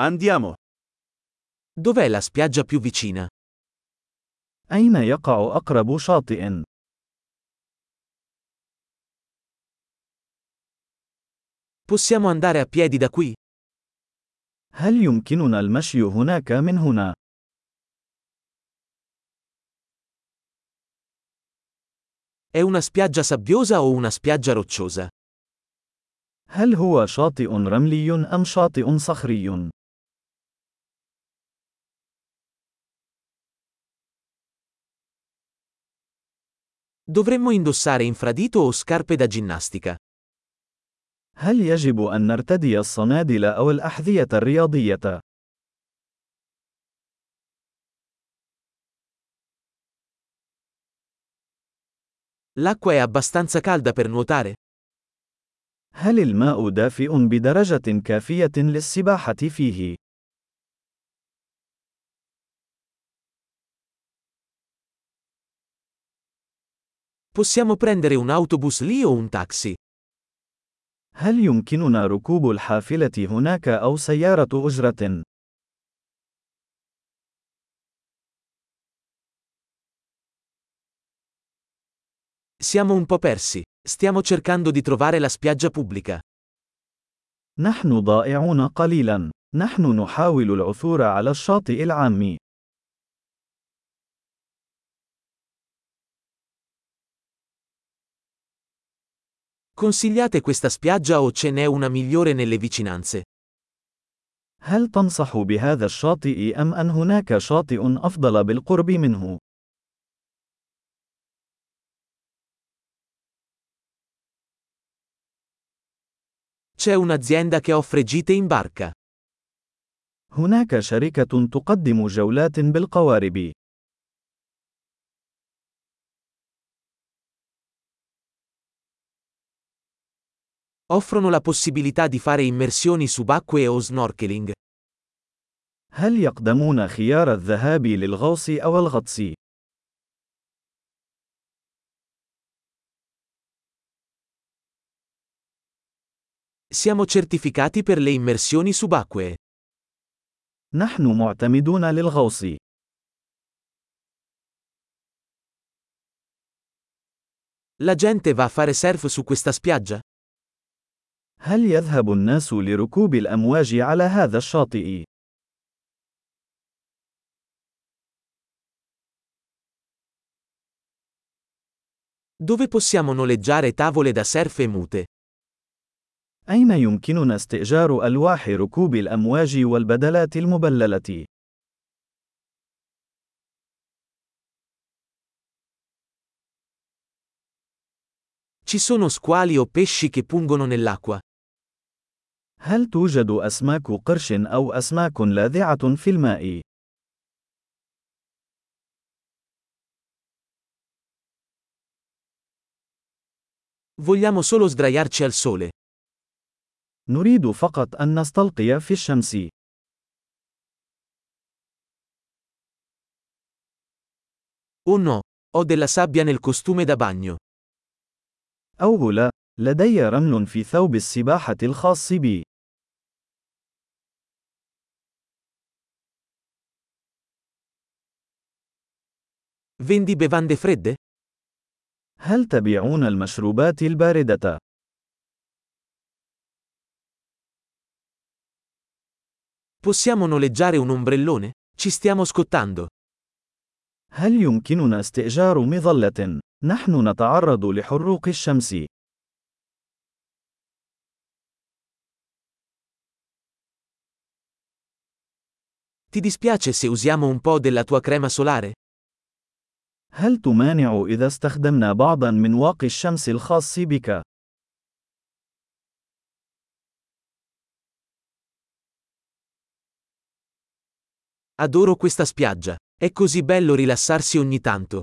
Andiamo. Dov'è la spiaggia più vicina? أين يقع أقرب شاطئ؟ Possiamo andare a piedi da qui? هل يمكننا المشي هناك من هنا؟ È una spiaggia sabbiosa o una spiaggia rocciosa? هل هو شاطئ رملي أم شاطئ صخري؟ Dovremmo indossare infradito o scarpe da ginnastica? هل يجب أن نرتدي الصنادل أو الأحذية الرياضية؟ L'acqua è abbastanza calda per nuotare? هل الماء دافئ بدرجة كافية للسباحة فيه؟ Possiamo prendere un autobus lì o un taxi? هل يمكننا ركوب الحافلة هناك أو سيارة أجرة؟ Siamo un po' persi. Stiamo cercando di trovare la spiaggia pubblica. نحن ضائعون قليلا. نحن نحاول العثور على الشاطئ العام. Consigliate questa spiaggia o ce n'è una migliore nelle vicinanze? هل تنصح بهذا الشاطئ أم أن هناك شاطئ أفضل بالقرب منه؟ C'è un'azienda che offre gite in barca. هناك شركة تقدم جولات بالقوارب. Offrono la possibilità di fare immersioni subacquee o snorkeling. هل يقدمون خيار الذهاب للغوص أو الغطس؟ Siamo certificati per le immersioni subacquee. نحن معتمدون للغوص. La gente va a fare surf su questa spiaggia? هل يذهب الناس لركوب الأمواج على هذا الشاطئ؟ Dove possiamo noleggiare tavole da surf e mute? أين يمكننا استئجار ألواح ركوب الأمواج والبدلات المبللة؟ Ci sono squali o pesci che pungono nell'acqua? هل توجد أسماك قرش أو أسماك لاذعة في الماء؟ Vogliamo solo sdraiarci al sole. نريد فقط أن نستلقي في الشمس. Oh no, ho della sabbia nel costume da bagno. أوه لا، لدي رمل في ثوب السباحة الخاص بي. Vendi bevande fredde? هل تبيعون المشروبات الباردة؟ Possiamo noleggiare un ombrellone? Ci stiamo scottando. هل يمكننا استئجار مظلة؟ نحن نتعرض لحروق الشمس. Ti dispiace se usiamo un po' della tua crema solare? هل تمانع إذا استخدمنا بعضا من واقي الشمس الخاص بك؟ Adoro questa spiaggia. È così bello rilassarsi ogni tanto.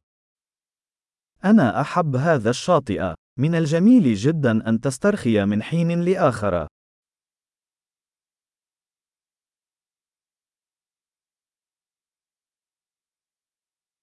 أنا أحب هذا الشاطئ. من الجميل جدا أن تسترخي من حين لآخر.